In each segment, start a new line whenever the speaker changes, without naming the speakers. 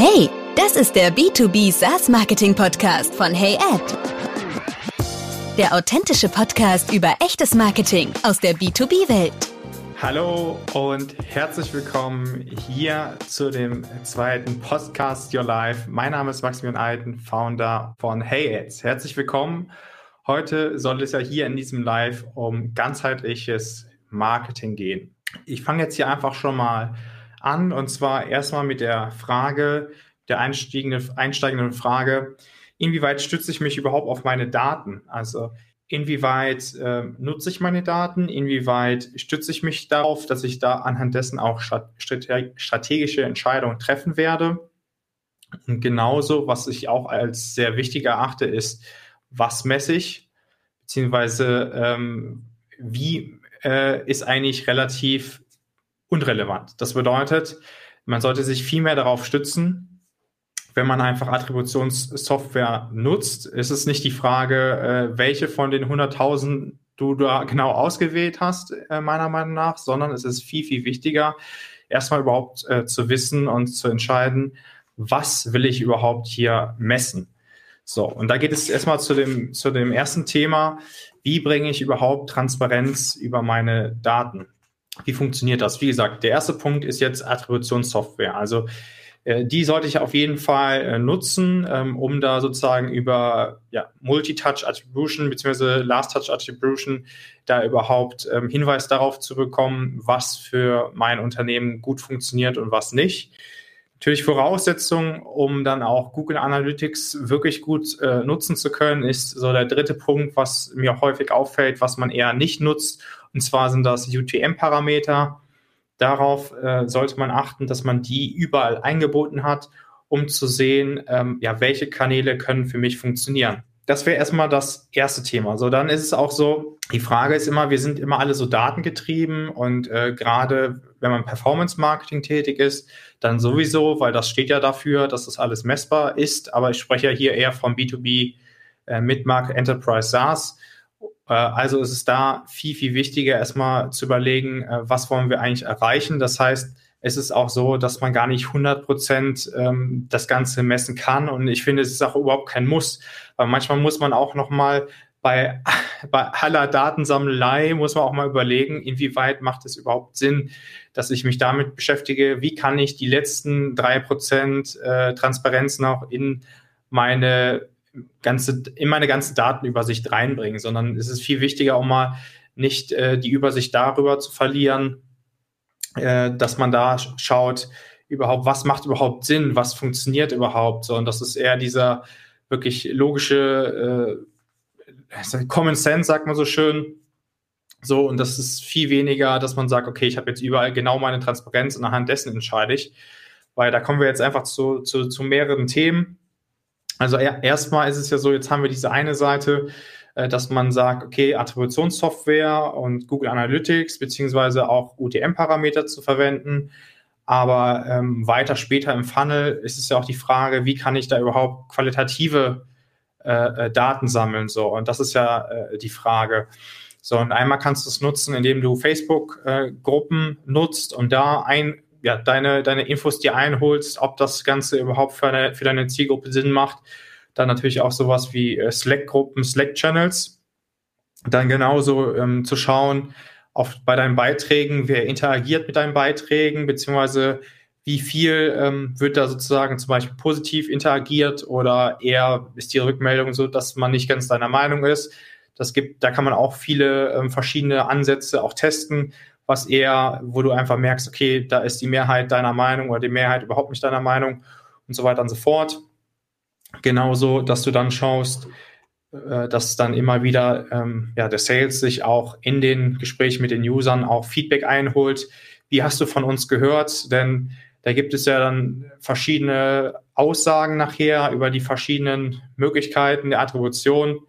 Hey, das ist der B2B SaaS Marketing Podcast von HeyAd. Der authentische Podcast über echtes Marketing aus der B2B-Welt.
Hallo und herzlich willkommen hier zu dem zweiten Podcast Your Life. Mein Name ist Maximilian Eiden, Founder von HeyAds. Herzlich willkommen. Heute soll es ja hier in diesem Live um ganzheitliches Marketing gehen. Ich fange jetzt hier einfach schon mal an und zwar erstmal mit der Frage, der einsteigenden, einsteigenden Frage, inwieweit stütze ich mich überhaupt auf meine Daten? Also inwieweit äh, nutze ich meine Daten? Inwieweit stütze ich mich darauf, dass ich da anhand dessen auch strategische Entscheidungen treffen werde? Und genauso, was ich auch als sehr wichtig erachte, ist, was messe ich? Beziehungsweise ähm, wie äh, ist eigentlich relativ unrelevant. Das bedeutet, man sollte sich viel mehr darauf stützen, wenn man einfach Attributionssoftware nutzt. Ist es nicht die Frage, äh, welche von den 100.000 du da genau ausgewählt hast, äh, meiner Meinung nach, sondern es ist viel, viel wichtiger, erstmal überhaupt äh, zu wissen und zu entscheiden, was will ich überhaupt hier messen. So, und da geht es erstmal zu dem, zu dem ersten Thema, wie bringe ich überhaupt Transparenz über meine Daten? Wie funktioniert das? Wie gesagt, der erste Punkt ist jetzt Attributionssoftware. Also äh, die sollte ich auf jeden Fall äh, nutzen, ähm, um da sozusagen über ja, Multi-Touch Attribution bzw. Last-Touch Attribution da überhaupt ähm, Hinweis darauf zu bekommen, was für mein Unternehmen gut funktioniert und was nicht. Natürlich Voraussetzung, um dann auch Google Analytics wirklich gut äh, nutzen zu können, ist so der dritte Punkt, was mir häufig auffällt, was man eher nicht nutzt. Und zwar sind das UTM-Parameter. Darauf äh, sollte man achten, dass man die überall eingebunden hat, um zu sehen, ähm, ja, welche Kanäle können für mich funktionieren. Das wäre erstmal das erste Thema. So, dann ist es auch so, die Frage ist immer, wir sind immer alle so datengetrieben und äh, gerade wenn man Performance-Marketing tätig ist, dann sowieso, weil das steht ja dafür, dass das alles messbar ist. Aber ich spreche ja hier eher vom B2B äh, Mid-Market Enterprise SaaS. Äh, also ist es da viel, viel wichtiger, erstmal zu überlegen, äh, was wollen wir eigentlich erreichen. Das heißt, es ist auch so, dass man gar nicht 100 Prozent ähm, das Ganze messen kann. Und ich finde, es ist auch überhaupt kein Muss. Weil manchmal muss man auch noch mal bei, bei aller Datensammelei muss man auch mal überlegen, inwieweit macht es überhaupt Sinn, dass ich mich damit beschäftige, wie kann ich die letzten drei Prozent äh, Transparenz noch in meine ganze, in meine ganze Datenübersicht reinbringen, sondern es ist viel wichtiger, auch mal nicht äh, die Übersicht darüber zu verlieren, äh, dass man da schaut, überhaupt, was macht überhaupt Sinn, was funktioniert überhaupt. So, und das ist eher dieser wirklich logische äh, Common Sense, sagt man so schön. So, und das ist viel weniger, dass man sagt, okay, ich habe jetzt überall genau meine Transparenz und anhand dessen entscheide ich. Weil da kommen wir jetzt einfach zu, zu, zu mehreren Themen. Also er, erstmal ist es ja so, jetzt haben wir diese eine Seite, äh, dass man sagt, okay, Attributionssoftware und Google Analytics beziehungsweise auch UTM-Parameter zu verwenden. Aber ähm, weiter später im Funnel ist es ja auch die Frage, wie kann ich da überhaupt qualitative äh, äh Daten sammeln? So, und das ist ja äh, die Frage. So, und einmal kannst du es nutzen, indem du Facebook-Gruppen äh, nutzt und da ein, ja, deine, deine Infos dir einholst, ob das Ganze überhaupt für, eine, für deine Zielgruppe Sinn macht dann natürlich auch sowas wie äh, Slack-Gruppen, Slack-Channels. Dann genauso ähm, zu schauen, auf, bei deinen Beiträgen, wer interagiert mit deinen Beiträgen, beziehungsweise wie viel ähm, wird da sozusagen zum Beispiel positiv interagiert oder eher ist die Rückmeldung so, dass man nicht ganz deiner Meinung ist. Das gibt, da kann man auch viele ähm, verschiedene Ansätze auch testen, was eher, wo du einfach merkst, okay, da ist die Mehrheit deiner Meinung oder die Mehrheit überhaupt nicht deiner Meinung und so weiter und so fort. Genauso, dass du dann schaust, äh, dass dann immer wieder ähm, ja, der Sales sich auch in den Gesprächen mit den Usern auch Feedback einholt. Wie hast du von uns gehört? Denn da gibt es ja dann verschiedene Aussagen nachher über die verschiedenen Möglichkeiten der Attribution,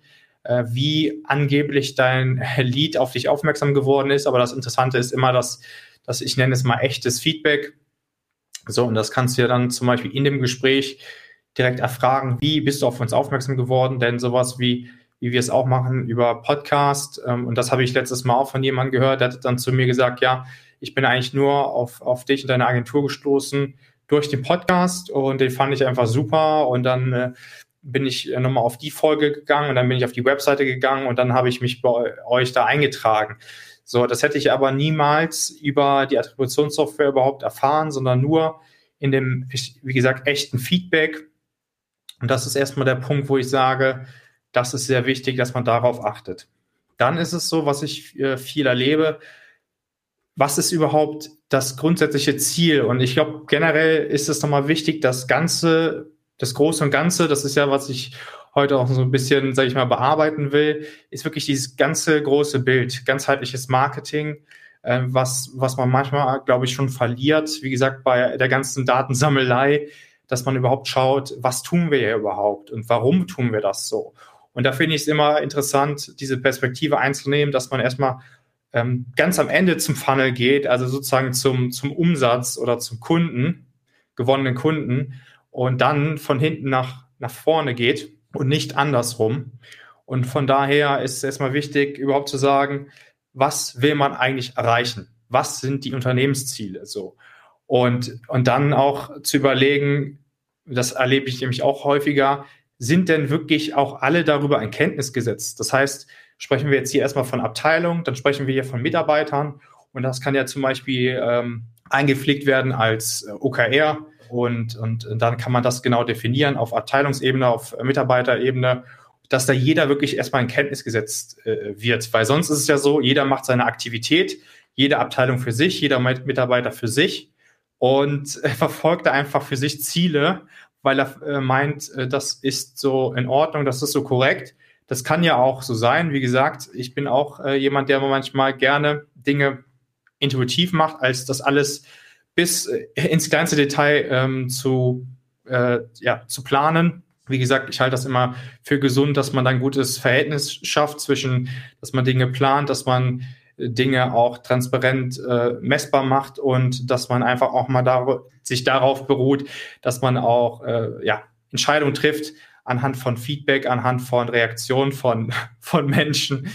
äh, wie angeblich dein Lead auf dich aufmerksam geworden ist. Aber das Interessante ist immer, dass, dass ich nenne es mal echtes Feedback. So, und das kannst du ja dann zum Beispiel in dem Gespräch direkt erfragen, wie bist du auf uns aufmerksam geworden? Denn sowas wie, wie wir es auch machen über Podcast, ähm, und das habe ich letztes Mal auch von jemandem gehört, der hat dann zu mir gesagt, ja, ich bin eigentlich nur auf, auf dich und deine Agentur gestoßen durch den Podcast und den fand ich einfach super und dann äh, bin ich äh, nochmal auf die Folge gegangen und dann bin ich auf die Webseite gegangen und dann habe ich mich bei euch da eingetragen. So, das hätte ich aber niemals über die Attributionssoftware überhaupt erfahren, sondern nur in dem, wie gesagt, echten Feedback. Und das ist erstmal der Punkt, wo ich sage, das ist sehr wichtig, dass man darauf achtet. Dann ist es so, was ich äh, viel erlebe, was ist überhaupt das grundsätzliche Ziel? Und ich glaube, generell ist es nochmal wichtig, das Ganze, das Große und Ganze, das ist ja, was ich heute auch so ein bisschen, sage ich mal, bearbeiten will, ist wirklich dieses ganze große Bild, ganzheitliches Marketing, äh, was, was man manchmal, glaube ich, schon verliert. Wie gesagt, bei der ganzen Datensammelei, dass man überhaupt schaut, was tun wir hier überhaupt und warum tun wir das so? Und da finde ich es immer interessant, diese Perspektive einzunehmen, dass man erstmal ähm, ganz am Ende zum Funnel geht, also sozusagen zum, zum Umsatz oder zum Kunden, gewonnenen Kunden, und dann von hinten nach, nach vorne geht und nicht andersrum. Und von daher ist es erstmal wichtig, überhaupt zu sagen, was will man eigentlich erreichen? Was sind die Unternehmensziele? So. Und, und dann auch zu überlegen, das erlebe ich nämlich auch häufiger, sind denn wirklich auch alle darüber in Kenntnis gesetzt? Das heißt, sprechen wir jetzt hier erstmal von Abteilung, dann sprechen wir hier von Mitarbeitern und das kann ja zum Beispiel ähm, eingepflegt werden als äh, OKR und, und dann kann man das genau definieren auf Abteilungsebene, auf Mitarbeiterebene, dass da jeder wirklich erstmal in Kenntnis gesetzt äh, wird, weil sonst ist es ja so, jeder macht seine Aktivität, jede Abteilung für sich, jeder Mitarbeiter für sich und äh, verfolgt da einfach für sich Ziele, weil er äh, meint, äh, das ist so in Ordnung, das ist so korrekt. Das kann ja auch so sein. Wie gesagt, ich bin auch äh, jemand, der manchmal gerne Dinge intuitiv macht, als das alles bis äh, ins kleinste Detail ähm, zu, äh, ja, zu planen. Wie gesagt, ich halte das immer für gesund, dass man ein gutes Verhältnis schafft zwischen, dass man Dinge plant, dass man äh, Dinge auch transparent äh, messbar macht und dass man einfach auch mal dar sich darauf beruht, dass man auch äh, ja, Entscheidungen trifft, anhand von Feedback, anhand von Reaktionen von, von Menschen,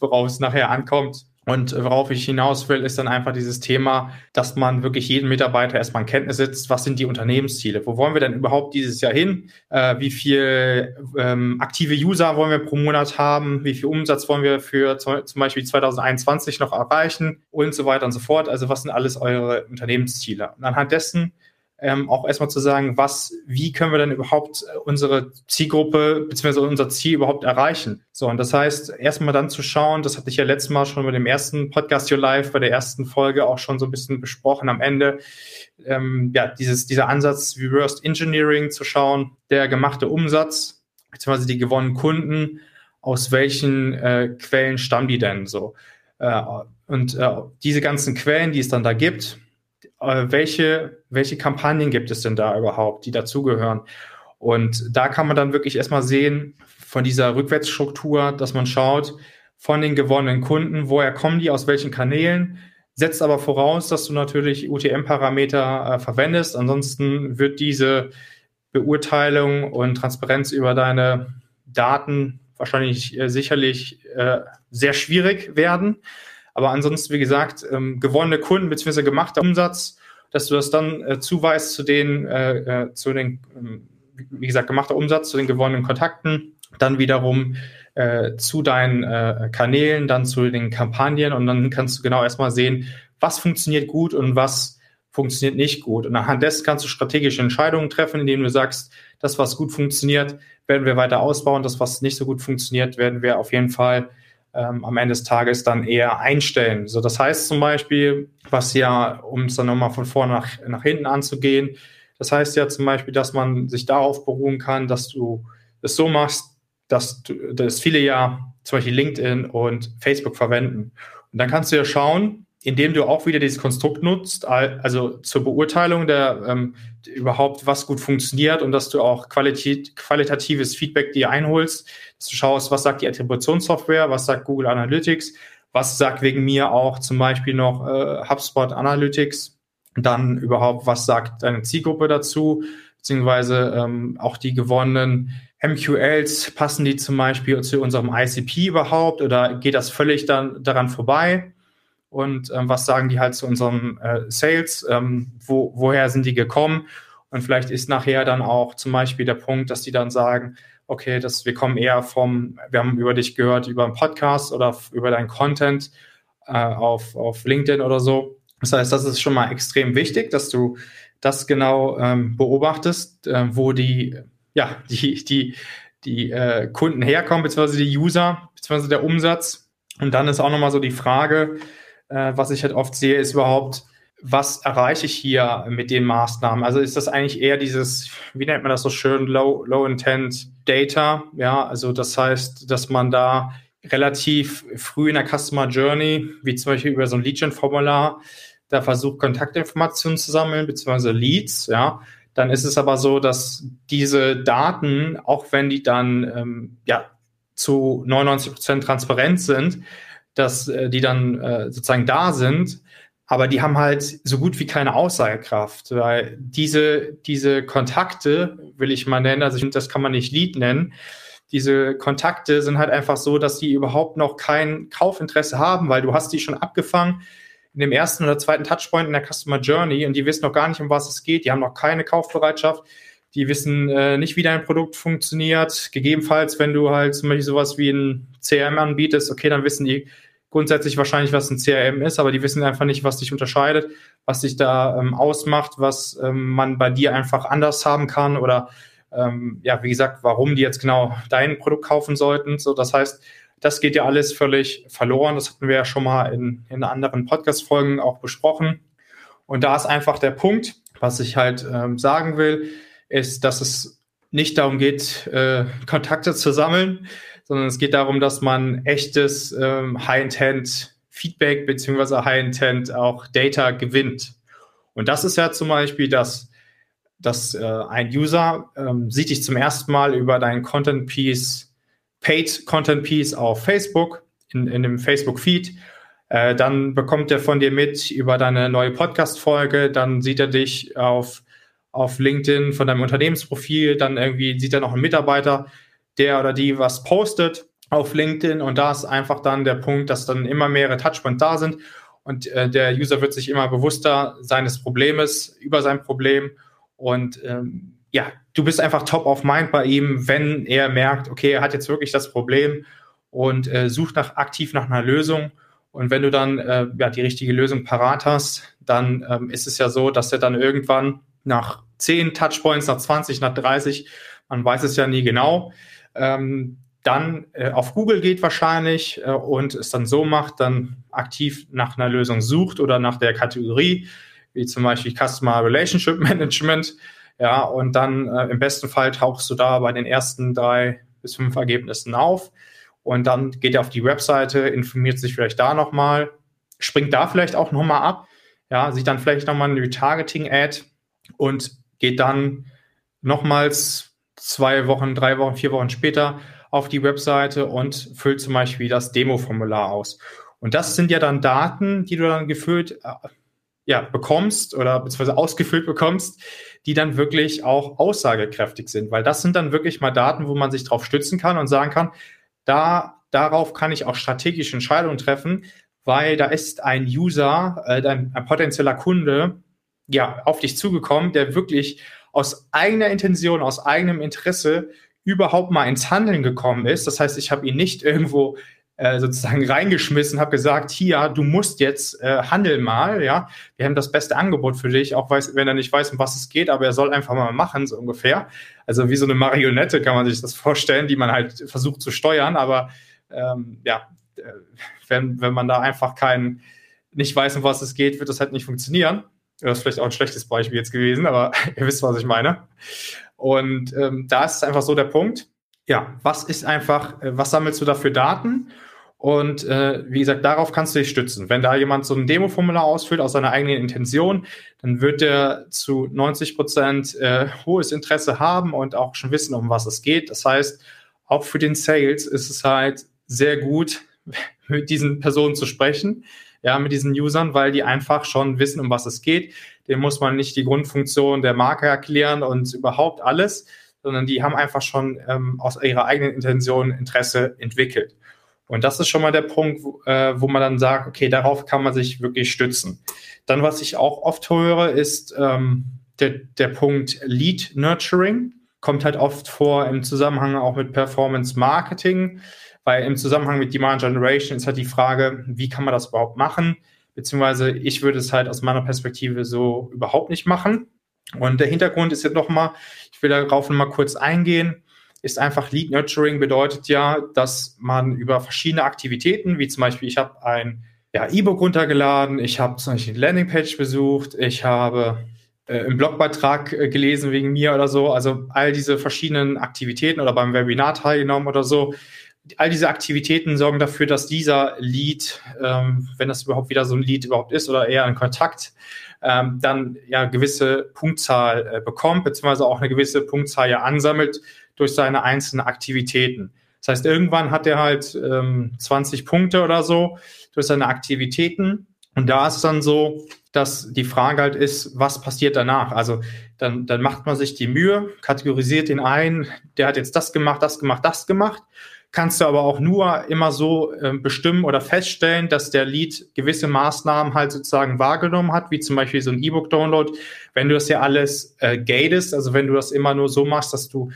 worauf es nachher ankommt. Und worauf ich hinaus will, ist dann einfach dieses Thema, dass man wirklich jeden Mitarbeiter erstmal in Kenntnis setzt, was sind die Unternehmensziele? Wo wollen wir denn überhaupt dieses Jahr hin? Äh, wie viel ähm, aktive User wollen wir pro Monat haben? Wie viel Umsatz wollen wir für zum Beispiel 2021 noch erreichen? Und so weiter und so fort. Also was sind alles eure Unternehmensziele? Und anhand dessen ähm, auch erstmal zu sagen, was, wie können wir denn überhaupt äh, unsere Zielgruppe bzw. unser Ziel überhaupt erreichen? So, und das heißt, erstmal dann zu schauen, das hatte ich ja letztes Mal schon bei dem ersten Podcast Your Life, bei der ersten Folge auch schon so ein bisschen besprochen am Ende, ähm, ja, dieses, dieser Ansatz Reversed Engineering zu schauen, der gemachte Umsatz bzw. die gewonnenen Kunden, aus welchen äh, Quellen stammen die denn so? Äh, und äh, diese ganzen Quellen, die es dann da gibt, welche, welche Kampagnen gibt es denn da überhaupt, die dazugehören? Und da kann man dann wirklich erstmal sehen, von dieser Rückwärtsstruktur, dass man schaut, von den gewonnenen Kunden, woher kommen die, aus welchen Kanälen, setzt aber voraus, dass du natürlich UTM-Parameter äh, verwendest. Ansonsten wird diese Beurteilung und Transparenz über deine Daten wahrscheinlich äh, sicherlich äh, sehr schwierig werden. Aber ansonsten, wie gesagt, ähm, gewonnene Kunden bzw. gemachter Umsatz, dass du das dann äh, zuweist zu den, äh, äh, zu den, ähm, wie gesagt, gemachter Umsatz, zu den gewonnenen Kontakten, dann wiederum äh, zu deinen äh, Kanälen, dann zu den Kampagnen und dann kannst du genau erstmal sehen, was funktioniert gut und was funktioniert nicht gut. Und anhand dessen kannst du strategische Entscheidungen treffen, indem du sagst, das, was gut funktioniert, werden wir weiter ausbauen, das, was nicht so gut funktioniert, werden wir auf jeden Fall ähm, am Ende des Tages dann eher einstellen. So, das heißt zum Beispiel, was ja, um es dann nochmal von vorne nach, nach hinten anzugehen, das heißt ja zum Beispiel, dass man sich darauf beruhen kann, dass du es so machst, dass, du, dass viele ja zum Beispiel LinkedIn und Facebook verwenden. Und dann kannst du ja schauen, indem du auch wieder dieses Konstrukt nutzt, also zur Beurteilung der ähm, überhaupt, was gut funktioniert und dass du auch qualit qualitatives Feedback dir einholst, dass du schaust, was sagt die Attributionssoftware, was sagt Google Analytics, was sagt wegen mir auch zum Beispiel noch äh, HubSpot Analytics, dann überhaupt, was sagt deine Zielgruppe dazu, beziehungsweise ähm, auch die gewonnenen MQLs, passen die zum Beispiel zu unserem ICP überhaupt oder geht das völlig dann daran vorbei? Und ähm, was sagen die halt zu unserem äh, Sales, ähm, wo, woher sind die gekommen und vielleicht ist nachher dann auch zum Beispiel der Punkt, dass die dann sagen, okay, das, wir kommen eher vom, wir haben über dich gehört, über einen Podcast oder über deinen Content äh, auf, auf LinkedIn oder so. Das heißt, das ist schon mal extrem wichtig, dass du das genau ähm, beobachtest, äh, wo die, ja, die, die, die äh, Kunden herkommen, beziehungsweise die User, beziehungsweise der Umsatz. Und dann ist auch nochmal so die Frage, äh, was ich halt oft sehe, ist überhaupt, was erreiche ich hier mit den Maßnahmen? Also ist das eigentlich eher dieses, wie nennt man das so schön, Low, Low Intent Data? Ja, also das heißt, dass man da relativ früh in der Customer Journey, wie zum Beispiel über so ein Lead-Gen-Formular, da versucht, Kontaktinformationen zu sammeln, beziehungsweise Leads, ja. Dann ist es aber so, dass diese Daten, auch wenn die dann ähm, ja, zu 99 Prozent transparent sind, dass äh, die dann äh, sozusagen da sind, aber die haben halt so gut wie keine Aussagekraft, weil diese, diese Kontakte, will ich mal nennen, also ich das kann man nicht Lead nennen, diese Kontakte sind halt einfach so, dass die überhaupt noch kein Kaufinteresse haben, weil du hast die schon abgefangen in dem ersten oder zweiten Touchpoint in der Customer Journey und die wissen noch gar nicht, um was es geht, die haben noch keine Kaufbereitschaft, die wissen äh, nicht, wie dein Produkt funktioniert. Gegebenenfalls, wenn du halt zum Beispiel sowas wie ein CRM anbietest, okay, dann wissen die grundsätzlich wahrscheinlich, was ein CRM ist, aber die wissen einfach nicht, was dich unterscheidet, was dich da ähm, ausmacht, was ähm, man bei dir einfach anders haben kann oder ähm, ja, wie gesagt, warum die jetzt genau dein Produkt kaufen sollten. So, das heißt, das geht ja alles völlig verloren. Das hatten wir ja schon mal in, in anderen Podcast-Folgen auch besprochen. Und da ist einfach der Punkt, was ich halt ähm, sagen will, ist, dass es nicht darum geht, äh, Kontakte zu sammeln, sondern es geht darum, dass man echtes ähm, High-Intent-Feedback beziehungsweise High-Intent auch Data gewinnt. Und das ist ja zum Beispiel das, dass äh, ein User ähm, sieht dich zum ersten Mal über deinen Content-Piece, Paid-Content-Piece auf Facebook, in, in dem Facebook-Feed. Äh, dann bekommt er von dir mit über deine neue Podcast-Folge, dann sieht er dich auf, auf LinkedIn von deinem Unternehmensprofil, dann irgendwie sieht er noch einen Mitarbeiter, der oder die was postet auf LinkedIn und da ist einfach dann der Punkt, dass dann immer mehrere Touchpoints da sind und äh, der User wird sich immer bewusster seines Problems, über sein Problem und ähm, ja, du bist einfach top of mind bei ihm, wenn er merkt, okay, er hat jetzt wirklich das Problem und äh, sucht nach, aktiv nach einer Lösung. Und wenn du dann äh, ja, die richtige Lösung parat hast, dann ähm, ist es ja so, dass er dann irgendwann nach 10 Touchpoints, nach 20, nach 30, man weiß es ja nie genau, ähm, dann äh, auf Google geht wahrscheinlich äh, und es dann so macht, dann aktiv nach einer Lösung sucht oder nach der Kategorie, wie zum Beispiel Customer Relationship Management. Ja, und dann äh, im besten Fall tauchst du da bei den ersten drei bis fünf Ergebnissen auf. Und dann geht er auf die Webseite, informiert sich vielleicht da nochmal, springt da vielleicht auch nochmal ab, ja, sieht dann vielleicht nochmal eine Retargeting-Ad und geht dann nochmals zwei Wochen, drei Wochen, vier Wochen später auf die Webseite und füllt zum Beispiel das Demo-Formular aus. Und das sind ja dann Daten, die du dann gefüllt äh, ja, bekommst oder beziehungsweise ausgefüllt bekommst, die dann wirklich auch aussagekräftig sind. Weil das sind dann wirklich mal Daten, wo man sich drauf stützen kann und sagen kann, da, darauf kann ich auch strategische Entscheidungen treffen, weil da ist ein User, äh, ein, ein potenzieller Kunde, ja, auf dich zugekommen, der wirklich aus eigener Intention, aus eigenem Interesse überhaupt mal ins Handeln gekommen ist. Das heißt, ich habe ihn nicht irgendwo äh, sozusagen reingeschmissen, habe gesagt, hier, du musst jetzt äh, handeln mal, ja, wir haben das beste Angebot für dich, auch weiß, wenn er nicht weiß, um was es geht, aber er soll einfach mal machen, so ungefähr. Also wie so eine Marionette kann man sich das vorstellen, die man halt versucht zu steuern, aber ähm, ja, äh, wenn, wenn man da einfach kein, nicht weiß, um was es geht, wird das halt nicht funktionieren. Das ist vielleicht auch ein schlechtes Beispiel jetzt gewesen, aber ihr wisst, was ich meine. Und ähm, da ist es einfach so der Punkt. Ja, was ist einfach, äh, was sammelst du da für Daten? Und äh, wie gesagt, darauf kannst du dich stützen. Wenn da jemand so ein Demo-Formular ausfüllt aus seiner eigenen Intention, dann wird er zu 90 Prozent äh, hohes Interesse haben und auch schon wissen, um was es geht. Das heißt, auch für den Sales ist es halt sehr gut, mit diesen Personen zu sprechen, ja, mit diesen Usern, weil die einfach schon wissen, um was es geht. Dem muss man nicht die Grundfunktion der Marke erklären und überhaupt alles, sondern die haben einfach schon ähm, aus ihrer eigenen Intention Interesse entwickelt. Und das ist schon mal der Punkt, wo, äh, wo man dann sagt, okay, darauf kann man sich wirklich stützen. Dann, was ich auch oft höre, ist ähm, der, der Punkt Lead Nurturing. Kommt halt oft vor im Zusammenhang auch mit Performance Marketing, weil im Zusammenhang mit Demand Generation ist halt die Frage, wie kann man das überhaupt machen? Beziehungsweise ich würde es halt aus meiner Perspektive so überhaupt nicht machen. Und der Hintergrund ist jetzt nochmal, ich will darauf nochmal kurz eingehen ist einfach Lead Nurturing bedeutet ja, dass man über verschiedene Aktivitäten, wie zum Beispiel, ich habe ein ja, E-Book runtergeladen, ich habe zum Beispiel eine Landingpage besucht, ich habe äh, einen Blogbeitrag äh, gelesen wegen mir oder so, also all diese verschiedenen Aktivitäten oder beim Webinar teilgenommen oder so. All diese Aktivitäten sorgen dafür, dass dieser Lead, ähm, wenn das überhaupt wieder so ein Lead überhaupt ist oder eher ein Kontakt, ähm, dann ja gewisse Punktzahl äh, bekommt, beziehungsweise auch eine gewisse Punktzahl ja ansammelt, durch seine einzelnen Aktivitäten. Das heißt, irgendwann hat er halt ähm, 20 Punkte oder so durch seine Aktivitäten. Und da ist es dann so, dass die Frage halt ist, was passiert danach? Also dann, dann macht man sich die Mühe, kategorisiert den ein, der hat jetzt das gemacht, das gemacht, das gemacht. Kannst du aber auch nur immer so äh, bestimmen oder feststellen, dass der Lead gewisse Maßnahmen halt sozusagen wahrgenommen hat, wie zum Beispiel so ein E-Book-Download. Wenn du das ja alles äh, gatest, also wenn du das immer nur so machst, dass du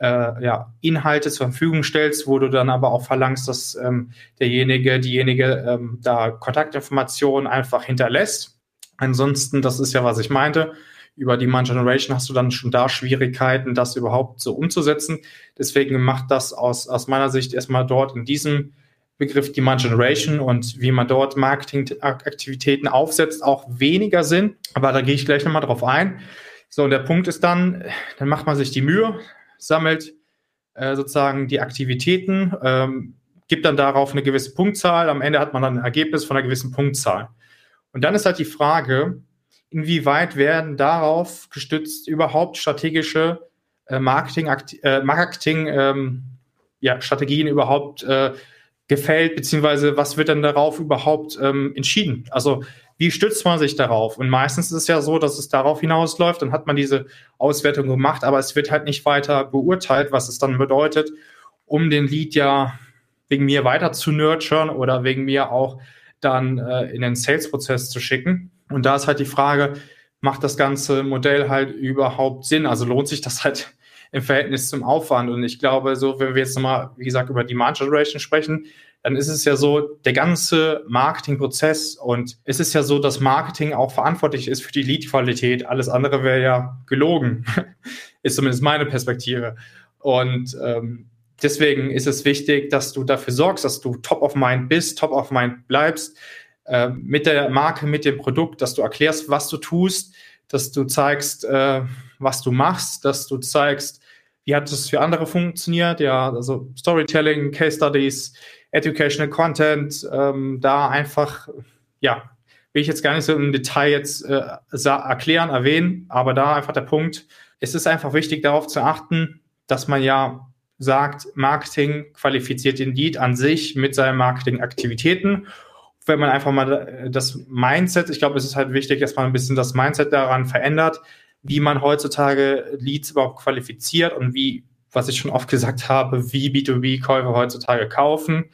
äh, ja, Inhalte zur Verfügung stellst, wo du dann aber auch verlangst, dass ähm, derjenige, diejenige ähm, da Kontaktinformationen einfach hinterlässt. Ansonsten, das ist ja, was ich meinte, über Demand Generation hast du dann schon da Schwierigkeiten, das überhaupt so umzusetzen. Deswegen macht das aus, aus meiner Sicht erstmal dort in diesem Begriff Demand Generation und wie man dort Marketingaktivitäten aufsetzt, auch weniger Sinn. Aber da gehe ich gleich nochmal drauf ein. So, und der Punkt ist dann, dann macht man sich die Mühe, sammelt äh, sozusagen die Aktivitäten, ähm, gibt dann darauf eine gewisse Punktzahl. Am Ende hat man dann ein Ergebnis von einer gewissen Punktzahl. Und dann ist halt die Frage, inwieweit werden darauf gestützt überhaupt strategische äh, Marketing, äh, Marketing ähm, ja, Strategien überhaupt äh, gefällt, beziehungsweise was wird dann darauf überhaupt ähm, entschieden? Also wie stützt man sich darauf? Und meistens ist es ja so, dass es darauf hinausläuft, dann hat man diese Auswertung gemacht, aber es wird halt nicht weiter beurteilt, was es dann bedeutet, um den Lead ja wegen mir weiter zu nurturen oder wegen mir auch dann äh, in den Sales-Prozess zu schicken. Und da ist halt die Frage, macht das ganze Modell halt überhaupt Sinn? Also lohnt sich das halt im Verhältnis zum Aufwand? Und ich glaube, so, wenn wir jetzt nochmal, wie gesagt, über Demand Generation sprechen, dann ist es ja so, der ganze Marketingprozess und es ist ja so, dass Marketing auch verantwortlich ist für die Lead-Qualität. Alles andere wäre ja gelogen, ist zumindest meine Perspektive. Und ähm, deswegen ist es wichtig, dass du dafür sorgst, dass du top of mind bist, top of mind bleibst, äh, mit der Marke, mit dem Produkt, dass du erklärst, was du tust, dass du zeigst, äh, was du machst, dass du zeigst, wie hat es für andere funktioniert, ja, also Storytelling, Case Studies, Educational Content, ähm, da einfach, ja, will ich jetzt gar nicht so im Detail jetzt äh, erklären, erwähnen, aber da einfach der Punkt, es ist einfach wichtig darauf zu achten, dass man ja sagt, Marketing qualifiziert den Lead an sich mit seinen Marketingaktivitäten. Wenn man einfach mal das Mindset, ich glaube, es ist halt wichtig, dass man ein bisschen das Mindset daran verändert, wie man heutzutage Leads überhaupt qualifiziert und wie was ich schon oft gesagt habe, wie B2B-Käufer heutzutage kaufen,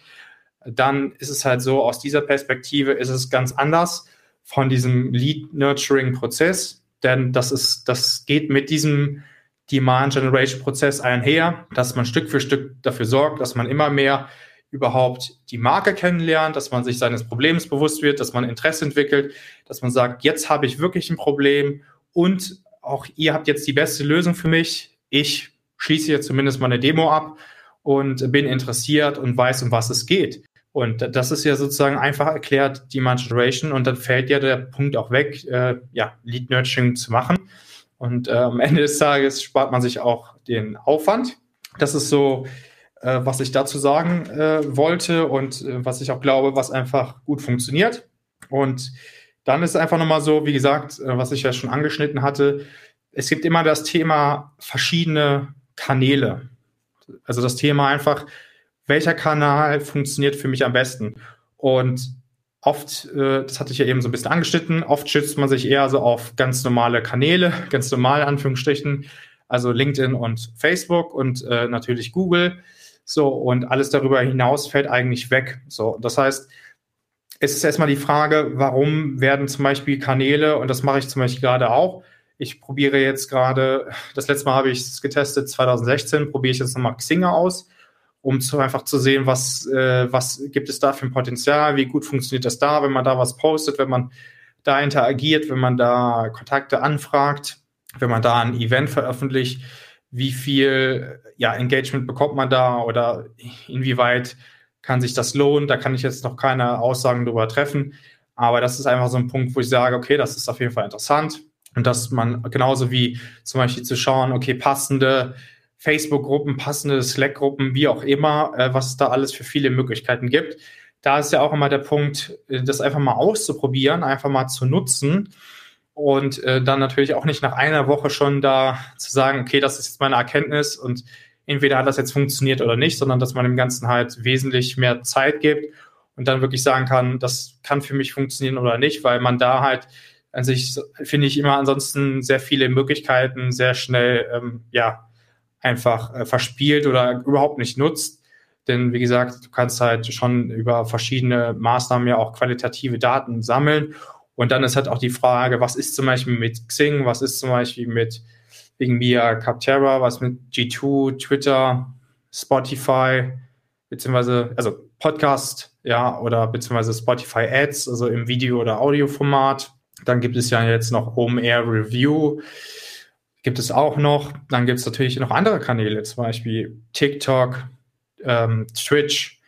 dann ist es halt so, aus dieser Perspektive ist es ganz anders von diesem Lead-Nurturing-Prozess, denn das ist, das geht mit diesem Demand-Generation-Prozess einher, dass man Stück für Stück dafür sorgt, dass man immer mehr überhaupt die Marke kennenlernt, dass man sich seines Problems bewusst wird, dass man Interesse entwickelt, dass man sagt, jetzt habe ich wirklich ein Problem und auch ihr habt jetzt die beste Lösung für mich. Ich schließe jetzt zumindest mal eine Demo ab und bin interessiert und weiß, um was es geht. Und das ist ja sozusagen einfach erklärt, Demand Generation. Und dann fällt ja der Punkt auch weg, äh, ja, Lead Nurturing zu machen. Und äh, am Ende des Tages spart man sich auch den Aufwand. Das ist so, äh, was ich dazu sagen äh, wollte und äh, was ich auch glaube, was einfach gut funktioniert. Und dann ist einfach nochmal so, wie gesagt, äh, was ich ja schon angeschnitten hatte, es gibt immer das Thema verschiedene Kanäle. Also das Thema einfach, welcher Kanal funktioniert für mich am besten? Und oft, äh, das hatte ich ja eben so ein bisschen angeschnitten, oft schützt man sich eher so auf ganz normale Kanäle, ganz normale Anführungsstrichen, also LinkedIn und Facebook und äh, natürlich Google. So, und alles darüber hinaus fällt eigentlich weg. So, das heißt, es ist erstmal die Frage, warum werden zum Beispiel Kanäle, und das mache ich zum Beispiel gerade auch, ich probiere jetzt gerade, das letzte Mal habe ich es getestet, 2016, probiere ich jetzt nochmal Xing aus, um zu, einfach zu sehen, was, äh, was gibt es da für ein Potenzial, wie gut funktioniert das da, wenn man da was postet, wenn man da interagiert, wenn man da Kontakte anfragt, wenn man da ein Event veröffentlicht, wie viel ja, Engagement bekommt man da oder inwieweit kann sich das lohnen. Da kann ich jetzt noch keine Aussagen darüber treffen. Aber das ist einfach so ein Punkt, wo ich sage, okay, das ist auf jeden Fall interessant. Und dass man genauso wie zum Beispiel zu schauen, okay, passende Facebook-Gruppen, passende Slack-Gruppen, wie auch immer, äh, was es da alles für viele Möglichkeiten gibt. Da ist ja auch immer der Punkt, äh, das einfach mal auszuprobieren, einfach mal zu nutzen und äh, dann natürlich auch nicht nach einer Woche schon da zu sagen, okay, das ist jetzt meine Erkenntnis und entweder hat das jetzt funktioniert oder nicht, sondern dass man dem Ganzen halt wesentlich mehr Zeit gibt und dann wirklich sagen kann, das kann für mich funktionieren oder nicht, weil man da halt an sich, finde ich, immer ansonsten sehr viele Möglichkeiten sehr schnell, ähm, ja, einfach äh, verspielt oder überhaupt nicht nutzt. Denn wie gesagt, du kannst halt schon über verschiedene Maßnahmen ja auch qualitative Daten sammeln. Und dann ist halt auch die Frage, was ist zum Beispiel mit Xing, was ist zum Beispiel mit mir Capterra, was mit G2, Twitter, Spotify, beziehungsweise, also Podcast, ja, oder beziehungsweise Spotify Ads, also im Video- oder Audioformat. Dann gibt es ja jetzt noch Home Air Review, gibt es auch noch. Dann gibt es natürlich noch andere Kanäle, zum Beispiel TikTok, ähm, Twitch.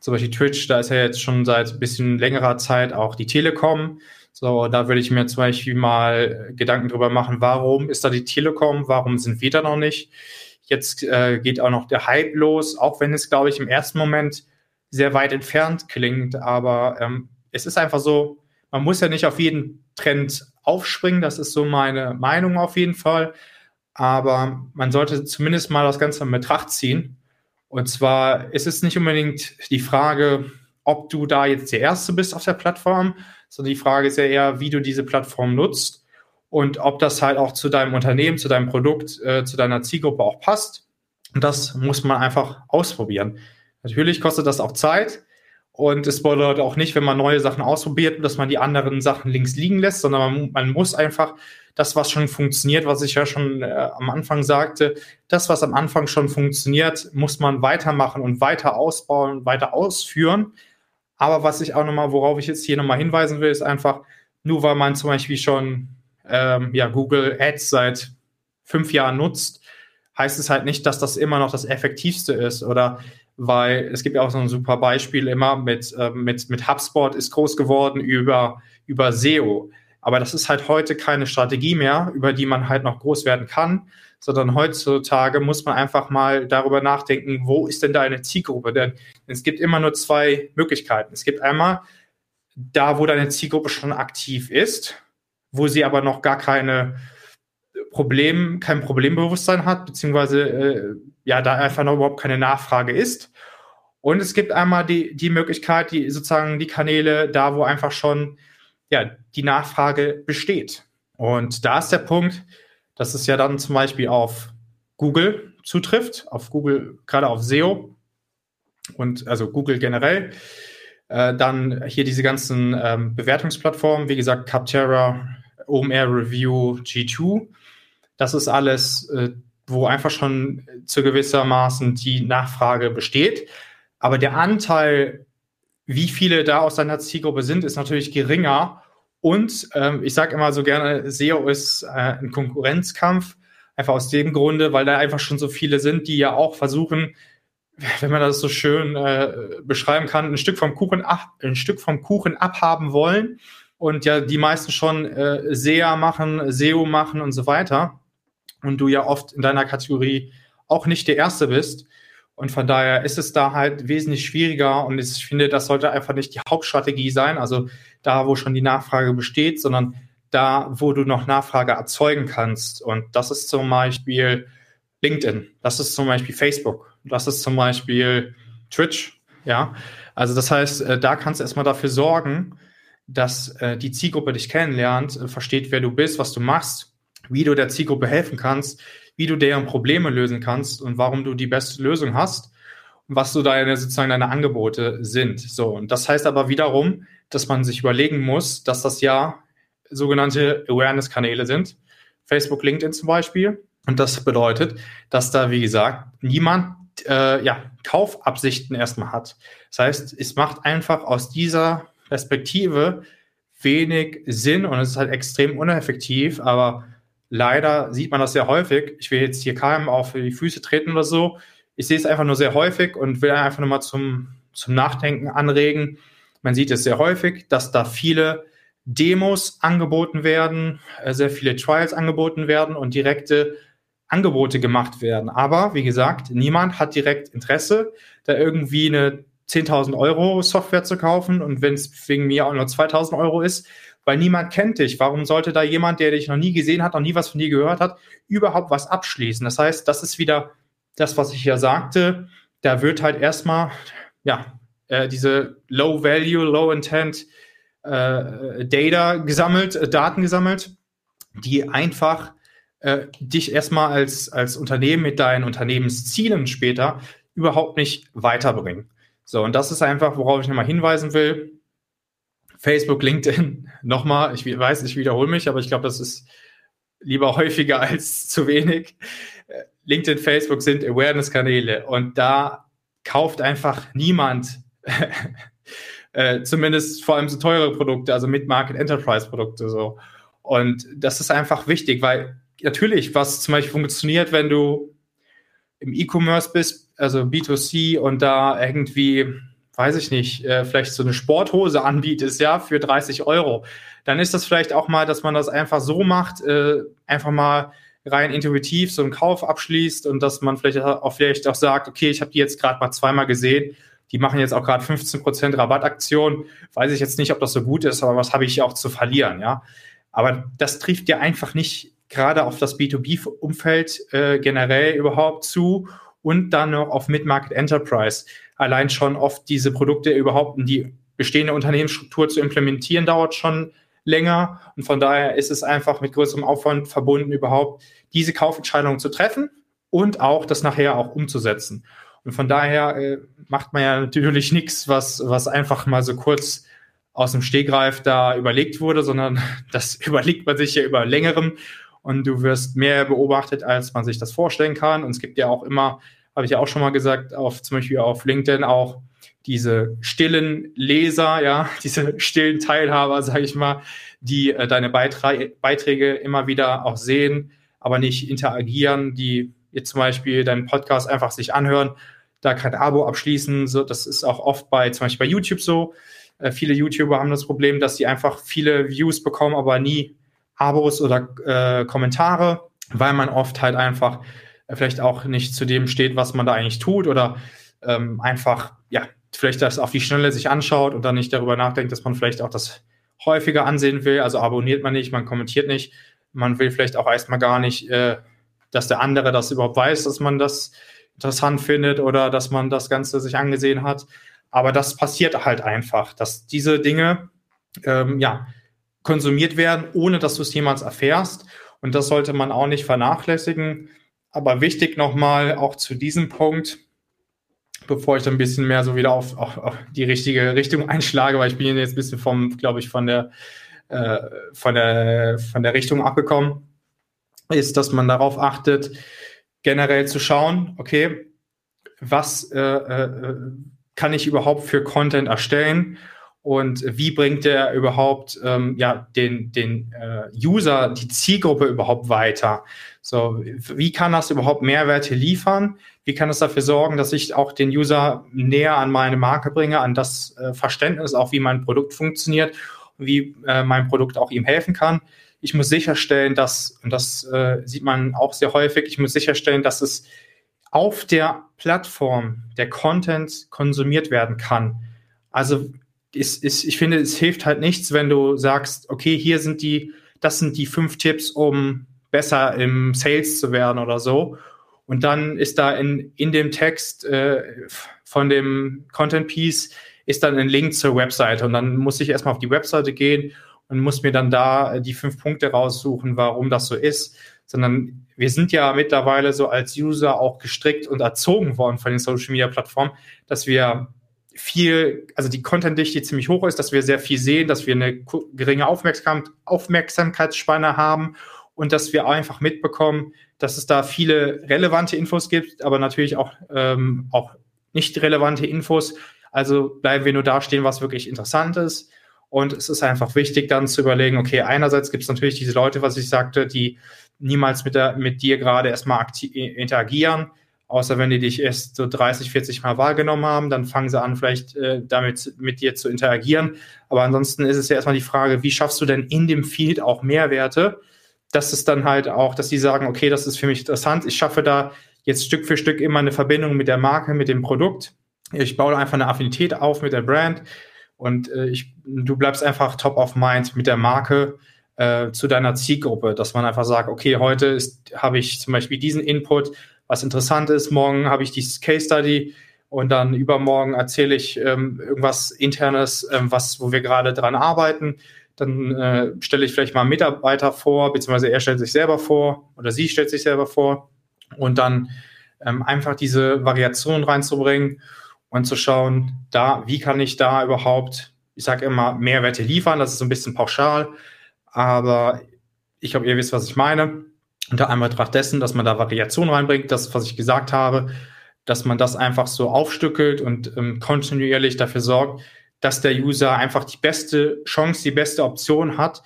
Zum Beispiel Twitch, da ist ja jetzt schon seit ein bisschen längerer Zeit auch die Telekom so, da würde ich mir zum Beispiel mal Gedanken drüber machen, warum ist da die Telekom, warum sind wir da noch nicht? Jetzt äh, geht auch noch der Hype los, auch wenn es, glaube ich, im ersten Moment sehr weit entfernt klingt, aber ähm, es ist einfach so, man muss ja nicht auf jeden Trend aufspringen, das ist so meine Meinung auf jeden Fall, aber man sollte zumindest mal das Ganze in Betracht ziehen. Und zwar ist es nicht unbedingt die Frage, ob du da jetzt der Erste bist auf der Plattform, sondern die Frage ist ja eher, wie du diese Plattform nutzt und ob das halt auch zu deinem Unternehmen, zu deinem Produkt, äh, zu deiner Zielgruppe auch passt. Und das muss man einfach ausprobieren. Natürlich kostet das auch Zeit. Und es bedeutet auch nicht, wenn man neue Sachen ausprobiert, dass man die anderen Sachen links liegen lässt, sondern man, man muss einfach das, was schon funktioniert, was ich ja schon äh, am Anfang sagte, das, was am Anfang schon funktioniert, muss man weitermachen und weiter ausbauen, weiter ausführen, aber was ich auch nochmal, worauf ich jetzt hier nochmal hinweisen will, ist einfach, nur weil man zum Beispiel schon ähm, ja, Google Ads seit fünf Jahren nutzt, heißt es halt nicht, dass das immer noch das Effektivste ist. Oder weil es gibt ja auch so ein super Beispiel immer mit, äh, mit, mit HubSpot ist groß geworden über, über SEO. Aber das ist halt heute keine Strategie mehr, über die man halt noch groß werden kann, sondern heutzutage muss man einfach mal darüber nachdenken, wo ist denn deine Zielgruppe? Denn es gibt immer nur zwei Möglichkeiten. Es gibt einmal da, wo deine Zielgruppe schon aktiv ist, wo sie aber noch gar keine Problem, kein Problembewusstsein hat, beziehungsweise äh, ja, da einfach noch überhaupt keine Nachfrage ist. Und es gibt einmal die, die Möglichkeit, die sozusagen die Kanäle, da wo einfach schon ja, die Nachfrage besteht. Und da ist der Punkt, dass es ja dann zum Beispiel auf Google zutrifft, auf Google, gerade auf SEO und also Google generell. Äh, dann hier diese ganzen ähm, Bewertungsplattformen, wie gesagt, Capterra, OMR Review, G2. Das ist alles, äh, wo einfach schon zu gewissermaßen die Nachfrage besteht. Aber der Anteil, wie viele da aus seiner Zielgruppe sind, ist natürlich geringer und ähm, ich sage immer so gerne, SEO ist äh, ein Konkurrenzkampf, einfach aus dem Grunde, weil da einfach schon so viele sind, die ja auch versuchen, wenn man das so schön äh, beschreiben kann, ein Stück vom Kuchen ab, ein Stück vom Kuchen abhaben wollen und ja die meisten schon äh, SEA machen, SEO machen und so weiter. Und du ja oft in deiner Kategorie auch nicht der Erste bist. Und von daher ist es da halt wesentlich schwieriger. Und ich finde, das sollte einfach nicht die Hauptstrategie sein, also da, wo schon die Nachfrage besteht, sondern da, wo du noch Nachfrage erzeugen kannst. Und das ist zum Beispiel LinkedIn, das ist zum Beispiel Facebook, das ist zum Beispiel Twitch, ja. Also das heißt, äh, da kannst du erstmal dafür sorgen, dass äh, die Zielgruppe dich kennenlernt, äh, versteht, wer du bist, was du machst, wie du der Zielgruppe helfen kannst, wie du deren Probleme lösen kannst und warum du die beste Lösung hast. Was so deine sozusagen deine Angebote sind. So und das heißt aber wiederum, dass man sich überlegen muss, dass das ja sogenannte Awareness-Kanäle sind. Facebook, LinkedIn zum Beispiel. Und das bedeutet, dass da, wie gesagt, niemand äh, ja, Kaufabsichten erstmal hat. Das heißt, es macht einfach aus dieser Perspektive wenig Sinn und es ist halt extrem uneffektiv, aber leider sieht man das sehr häufig. Ich will jetzt hier keinem auf die Füße treten oder so. Ich sehe es einfach nur sehr häufig und will einfach nur mal zum, zum Nachdenken anregen. Man sieht es sehr häufig, dass da viele Demos angeboten werden, äh, sehr viele Trials angeboten werden und direkte Angebote gemacht werden. Aber wie gesagt, niemand hat direkt Interesse, da irgendwie eine 10.000 Euro Software zu kaufen und wenn es wegen mir auch nur 2.000 Euro ist, weil niemand kennt dich. Warum sollte da jemand, der dich noch nie gesehen hat, noch nie was von dir gehört hat, überhaupt was abschließen? Das heißt, das ist wieder das, was ich ja sagte. Da wird halt erstmal, ja, äh, diese Low Value, Low Intent äh, Data gesammelt, äh, Daten gesammelt, die einfach äh, dich erstmal als, als Unternehmen mit deinen Unternehmenszielen später überhaupt nicht weiterbringen. So, und das ist einfach, worauf ich nochmal hinweisen will. Facebook, LinkedIn, nochmal, ich weiß, ich wiederhole mich, aber ich glaube, das ist lieber häufiger als zu wenig. LinkedIn, Facebook sind Awareness-Kanäle und da kauft einfach niemand, äh, zumindest vor allem so teure Produkte, also Mid-Market-Enterprise-Produkte so. Und das ist einfach wichtig, weil natürlich, was zum Beispiel funktioniert, wenn du im E-Commerce bist, also B2C und da irgendwie, weiß ich nicht, äh, vielleicht so eine Sporthose anbietest, ja, für 30 Euro, dann ist das vielleicht auch mal, dass man das einfach so macht, äh, einfach mal rein intuitiv so einen Kauf abschließt und dass man vielleicht auch vielleicht auch sagt, okay, ich habe die jetzt gerade mal zweimal gesehen, die machen jetzt auch gerade 15% Rabattaktion, weiß ich jetzt nicht, ob das so gut ist, aber was habe ich auch zu verlieren, ja. Aber das trifft ja einfach nicht gerade auf das B2B-Umfeld äh, generell überhaupt zu und dann noch auf Mid-Market Enterprise. Allein schon oft diese Produkte überhaupt in die bestehende Unternehmensstruktur zu implementieren, dauert schon länger. Und von daher ist es einfach mit größerem Aufwand verbunden, überhaupt diese Kaufentscheidung zu treffen und auch das nachher auch umzusetzen. Und von daher äh, macht man ja natürlich nichts, was, was einfach mal so kurz aus dem Stegreif da überlegt wurde, sondern das überlegt man sich ja über längerem und du wirst mehr beobachtet, als man sich das vorstellen kann. Und es gibt ja auch immer, habe ich ja auch schon mal gesagt, auf zum Beispiel auf LinkedIn auch diese stillen Leser, ja, diese stillen Teilhaber, sage ich mal, die äh, deine Beiträ Beiträge immer wieder auch sehen, aber nicht interagieren, die jetzt zum Beispiel deinen Podcast einfach sich anhören, da kein Abo abschließen. So, das ist auch oft bei zum Beispiel bei YouTube so. Äh, viele YouTuber haben das Problem, dass sie einfach viele Views bekommen, aber nie Abos oder äh, Kommentare, weil man oft halt einfach äh, vielleicht auch nicht zu dem steht, was man da eigentlich tut oder ähm, einfach, ja, vielleicht das auf die Schnelle sich anschaut und dann nicht darüber nachdenkt, dass man vielleicht auch das häufiger ansehen will. Also abonniert man nicht, man kommentiert nicht. Man will vielleicht auch erstmal gar nicht, äh, dass der andere das überhaupt weiß, dass man das interessant findet oder dass man das Ganze sich angesehen hat. Aber das passiert halt einfach, dass diese Dinge, ähm, ja, konsumiert werden, ohne dass du es jemals erfährst. Und das sollte man auch nicht vernachlässigen. Aber wichtig nochmal auch zu diesem Punkt, bevor ich dann ein bisschen mehr so wieder auf, auf, auf die richtige Richtung einschlage, weil ich bin jetzt ein bisschen vom, glaube ich, von der, äh, von der, von der Richtung abgekommen, ist, dass man darauf achtet, generell zu schauen, okay, was äh, äh, kann ich überhaupt für Content erstellen und wie bringt der überhaupt ähm, ja, den, den äh, User, die Zielgruppe überhaupt weiter? So, wie kann das überhaupt Mehrwerte liefern? Wie kann es dafür sorgen, dass ich auch den User näher an meine Marke bringe, an das äh, Verständnis, auch wie mein Produkt funktioniert, wie äh, mein Produkt auch ihm helfen kann? Ich muss sicherstellen, dass, und das äh, sieht man auch sehr häufig, ich muss sicherstellen, dass es auf der Plattform der Content konsumiert werden kann. Also ist, ist, ich finde, es hilft halt nichts, wenn du sagst, okay, hier sind die, das sind die fünf Tipps, um besser im Sales zu werden oder so. Und dann ist da in, in dem Text äh, von dem Content Piece ist dann ein Link zur Webseite. Und dann muss ich erstmal auf die Webseite gehen und muss mir dann da die fünf Punkte raussuchen, warum das so ist. sondern wir sind ja mittlerweile so als User auch gestrickt und erzogen worden von den Social Media Plattformen, dass wir viel, also die Content-Dichte ziemlich hoch ist, dass wir sehr viel sehen, dass wir eine geringe Aufmerksam Aufmerksamkeitsspanne haben und dass wir einfach mitbekommen, dass es da viele relevante Infos gibt, aber natürlich auch, ähm, auch nicht relevante Infos. Also bleiben wir nur da stehen, was wirklich interessant ist. Und es ist einfach wichtig, dann zu überlegen, okay, einerseits gibt es natürlich diese Leute, was ich sagte, die niemals mit, der, mit dir gerade erstmal interagieren, außer wenn die dich erst so 30, 40 Mal wahrgenommen haben, dann fangen sie an, vielleicht äh, damit mit dir zu interagieren. Aber ansonsten ist es ja erstmal die Frage, wie schaffst du denn in dem Feed auch Mehrwerte? dass es dann halt auch, dass die sagen, okay, das ist für mich interessant, ich schaffe da jetzt Stück für Stück immer eine Verbindung mit der Marke, mit dem Produkt. Ich baue einfach eine Affinität auf mit der Brand und äh, ich, du bleibst einfach top of mind mit der Marke äh, zu deiner Zielgruppe, dass man einfach sagt, okay, heute habe ich zum Beispiel diesen Input, was interessant ist, morgen habe ich dieses Case Study und dann übermorgen erzähle ich ähm, irgendwas internes, ähm, was, wo wir gerade dran arbeiten dann äh, stelle ich vielleicht mal einen Mitarbeiter vor, beziehungsweise er stellt sich selber vor oder sie stellt sich selber vor und dann ähm, einfach diese Variation reinzubringen und zu schauen, da, wie kann ich da überhaupt, ich sage immer, Mehrwerte liefern, das ist so ein bisschen pauschal, aber ich glaube, ihr wisst, was ich meine. Unter Anbetracht dessen, dass man da Variation reinbringt, das, was ich gesagt habe, dass man das einfach so aufstückelt und ähm, kontinuierlich dafür sorgt, dass der User einfach die beste Chance, die beste Option hat,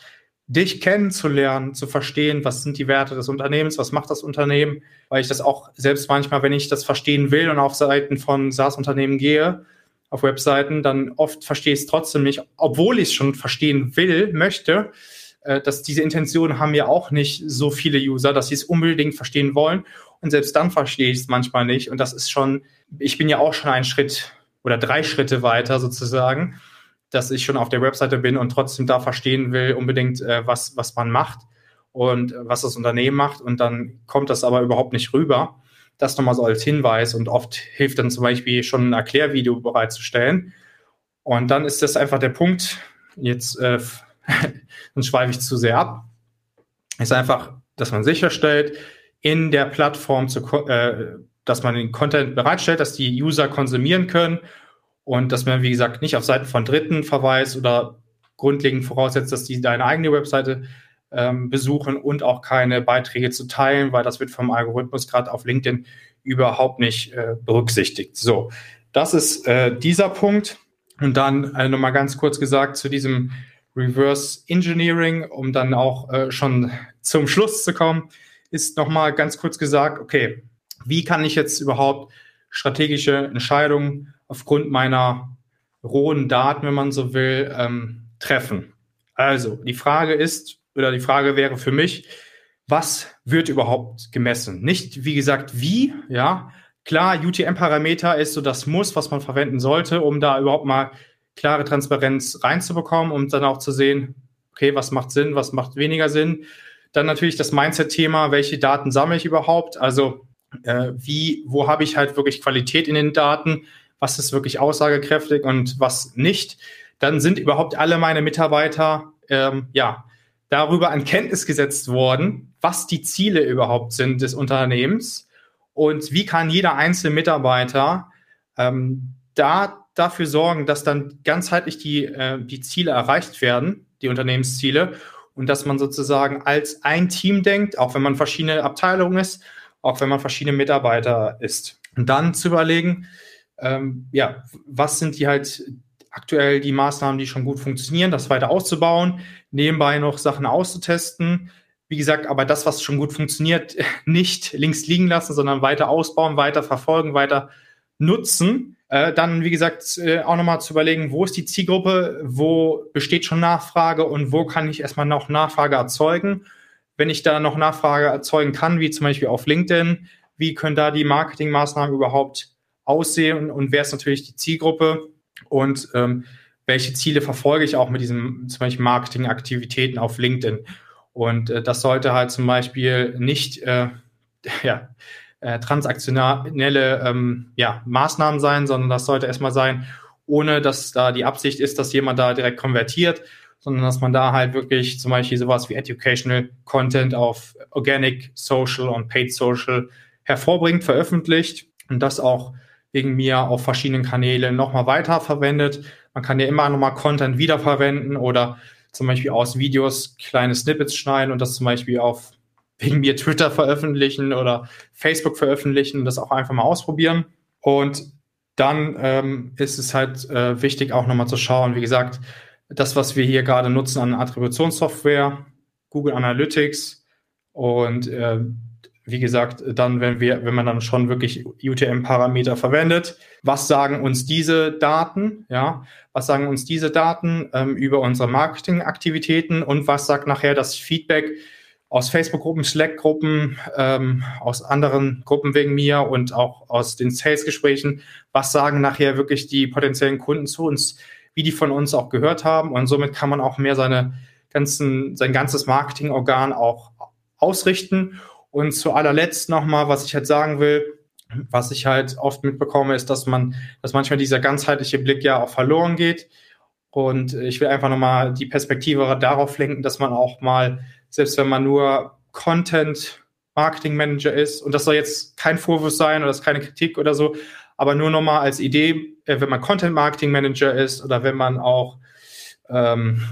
dich kennenzulernen, zu verstehen, was sind die Werte des Unternehmens, was macht das Unternehmen, weil ich das auch selbst manchmal, wenn ich das verstehen will und auf Seiten von SaaS-Unternehmen gehe, auf Webseiten, dann oft verstehe ich es trotzdem nicht, obwohl ich es schon verstehen will, möchte, äh, dass diese Intentionen haben ja auch nicht so viele User, dass sie es unbedingt verstehen wollen. Und selbst dann verstehe ich es manchmal nicht. Und das ist schon, ich bin ja auch schon einen Schritt oder drei Schritte weiter sozusagen, dass ich schon auf der Webseite bin und trotzdem da verstehen will unbedingt, äh, was, was man macht und äh, was das Unternehmen macht. Und dann kommt das aber überhaupt nicht rüber. Das nochmal so als Hinweis und oft hilft dann zum Beispiel schon ein Erklärvideo bereitzustellen. Und dann ist das einfach der Punkt, jetzt äh, sonst schweife ich zu sehr ab, ist einfach, dass man sicherstellt, in der Plattform zu, äh, dass man den Content bereitstellt, dass die User konsumieren können und dass man, wie gesagt, nicht auf Seiten von Dritten verweist oder grundlegend voraussetzt, dass die deine eigene Webseite ähm, besuchen und auch keine Beiträge zu teilen, weil das wird vom Algorithmus gerade auf LinkedIn überhaupt nicht äh, berücksichtigt. So, das ist äh, dieser Punkt. Und dann äh, nochmal ganz kurz gesagt zu diesem Reverse Engineering, um dann auch äh, schon zum Schluss zu kommen, ist nochmal ganz kurz gesagt, okay, wie kann ich jetzt überhaupt strategische Entscheidungen aufgrund meiner rohen Daten, wenn man so will, ähm, treffen. Also die Frage ist, oder die Frage wäre für mich, was wird überhaupt gemessen? Nicht, wie gesagt, wie, ja. Klar, UTM-Parameter ist so das Muss, was man verwenden sollte, um da überhaupt mal klare Transparenz reinzubekommen und dann auch zu sehen, okay, was macht Sinn, was macht weniger Sinn. Dann natürlich das Mindset-Thema, welche Daten sammle ich überhaupt? Also äh, wie, wo habe ich halt wirklich Qualität in den Daten, was ist wirklich aussagekräftig und was nicht, dann sind überhaupt alle meine Mitarbeiter ähm, ja darüber an Kenntnis gesetzt worden, was die Ziele überhaupt sind des Unternehmens und wie kann jeder einzelne Mitarbeiter ähm, da dafür sorgen, dass dann ganzheitlich die, äh, die Ziele erreicht werden, die Unternehmensziele, und dass man sozusagen als ein Team denkt, auch wenn man verschiedene Abteilungen ist auch wenn man verschiedene Mitarbeiter ist. Und dann zu überlegen, ähm, ja, was sind die halt aktuell die Maßnahmen, die schon gut funktionieren, das weiter auszubauen, nebenbei noch Sachen auszutesten. Wie gesagt, aber das, was schon gut funktioniert, nicht links liegen lassen, sondern weiter ausbauen, weiter verfolgen, weiter nutzen. Äh, dann, wie gesagt, äh, auch nochmal zu überlegen, wo ist die Zielgruppe, wo besteht schon Nachfrage und wo kann ich erstmal noch Nachfrage erzeugen wenn ich da noch Nachfrage erzeugen kann, wie zum Beispiel auf LinkedIn, wie können da die Marketingmaßnahmen überhaupt aussehen und wer ist natürlich die Zielgruppe und ähm, welche Ziele verfolge ich auch mit diesen zum Beispiel Marketingaktivitäten auf LinkedIn. Und äh, das sollte halt zum Beispiel nicht äh, ja, äh, transaktionelle ähm, ja, Maßnahmen sein, sondern das sollte erstmal sein, ohne dass da die Absicht ist, dass jemand da direkt konvertiert, sondern dass man da halt wirklich zum Beispiel sowas wie Educational Content auf Organic Social und Paid Social hervorbringt, veröffentlicht und das auch wegen mir auf verschiedenen Kanälen nochmal weiterverwendet. Man kann ja immer nochmal Content wiederverwenden oder zum Beispiel aus Videos kleine Snippets schneiden und das zum Beispiel auf wegen mir Twitter veröffentlichen oder Facebook veröffentlichen und das auch einfach mal ausprobieren. Und dann ähm, ist es halt äh, wichtig, auch nochmal zu schauen, wie gesagt, das, was wir hier gerade nutzen an Attributionssoftware, Google Analytics und äh, wie gesagt, dann, wenn wir, wenn man dann schon wirklich UTM-Parameter verwendet, was sagen uns diese Daten, ja, was sagen uns diese Daten ähm, über unsere Marketingaktivitäten und was sagt nachher das Feedback aus Facebook-Gruppen, Slack-Gruppen, ähm, aus anderen Gruppen wegen mir und auch aus den Sales-Gesprächen, was sagen nachher wirklich die potenziellen Kunden zu uns, wie die von uns auch gehört haben. Und somit kann man auch mehr seine ganzen, sein ganzes Marketingorgan auch ausrichten. Und zu allerletzt nochmal, was ich halt sagen will, was ich halt oft mitbekomme, ist, dass man, dass manchmal dieser ganzheitliche Blick ja auch verloren geht. Und ich will einfach nochmal die Perspektive darauf lenken, dass man auch mal, selbst wenn man nur Content Marketing Manager ist, und das soll jetzt kein Vorwurf sein oder das ist keine Kritik oder so, aber nur nochmal als Idee, äh, wenn man Content Marketing Manager ist oder wenn man auch ähm,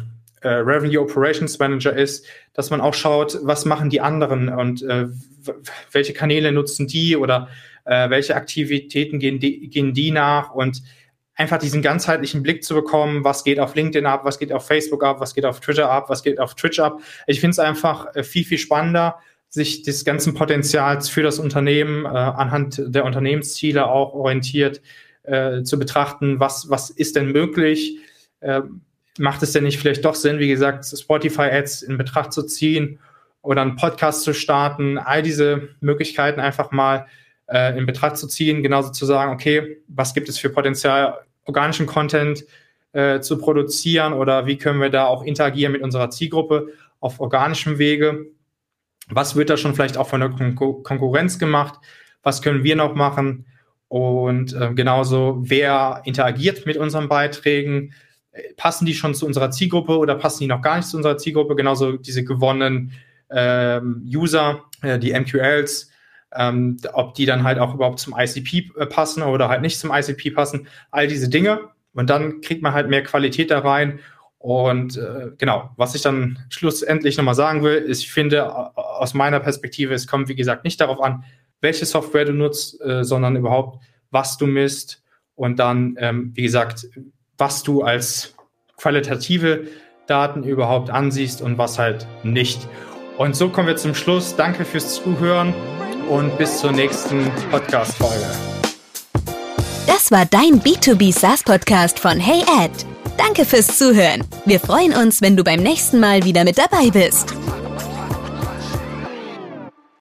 äh, Revenue Operations Manager ist, dass man auch schaut, was machen die anderen und äh, welche Kanäle nutzen die oder äh, welche Aktivitäten gehen die, gehen die nach und einfach diesen ganzheitlichen Blick zu bekommen, was geht auf LinkedIn ab, was geht auf Facebook ab, was geht auf Twitter ab, was geht auf Twitch ab. Ich finde es einfach äh, viel, viel spannender, sich des ganzen Potenzials für das Unternehmen äh, anhand der Unternehmensziele auch orientiert äh, zu betrachten, was, was ist denn möglich, äh, macht es denn nicht vielleicht doch Sinn, wie gesagt, Spotify-Ads in Betracht zu ziehen oder einen Podcast zu starten, all diese Möglichkeiten einfach mal äh, in Betracht zu ziehen, genauso zu sagen, okay, was gibt es für Potenzial, organischen Content äh, zu produzieren oder wie können wir da auch interagieren mit unserer Zielgruppe auf organischem Wege was wird da schon vielleicht auch von der Kon Konkurrenz gemacht? Was können wir noch machen? Und äh, genauso, wer interagiert mit unseren Beiträgen? Passen die schon zu unserer Zielgruppe oder passen die noch gar nicht zu unserer Zielgruppe? Genauso diese gewonnenen ähm, User, äh, die MQLs, ähm, ob die dann halt auch überhaupt zum ICP äh, passen oder halt nicht zum ICP passen. All diese Dinge. Und dann kriegt man halt mehr Qualität da rein und äh, genau, was ich dann schlussendlich nochmal sagen will, ist, ich finde, aus meiner Perspektive, es kommt, wie gesagt, nicht darauf an, welche Software du nutzt, äh, sondern überhaupt, was du misst und dann, ähm, wie gesagt, was du als qualitative Daten überhaupt ansiehst und was halt nicht. Und so kommen wir zum Schluss. Danke fürs Zuhören und bis zur nächsten Podcast-Folge.
Das war dein B2B SaaS-Podcast von Hey Ed. Danke fürs Zuhören. Wir freuen uns, wenn du beim nächsten Mal wieder mit dabei bist.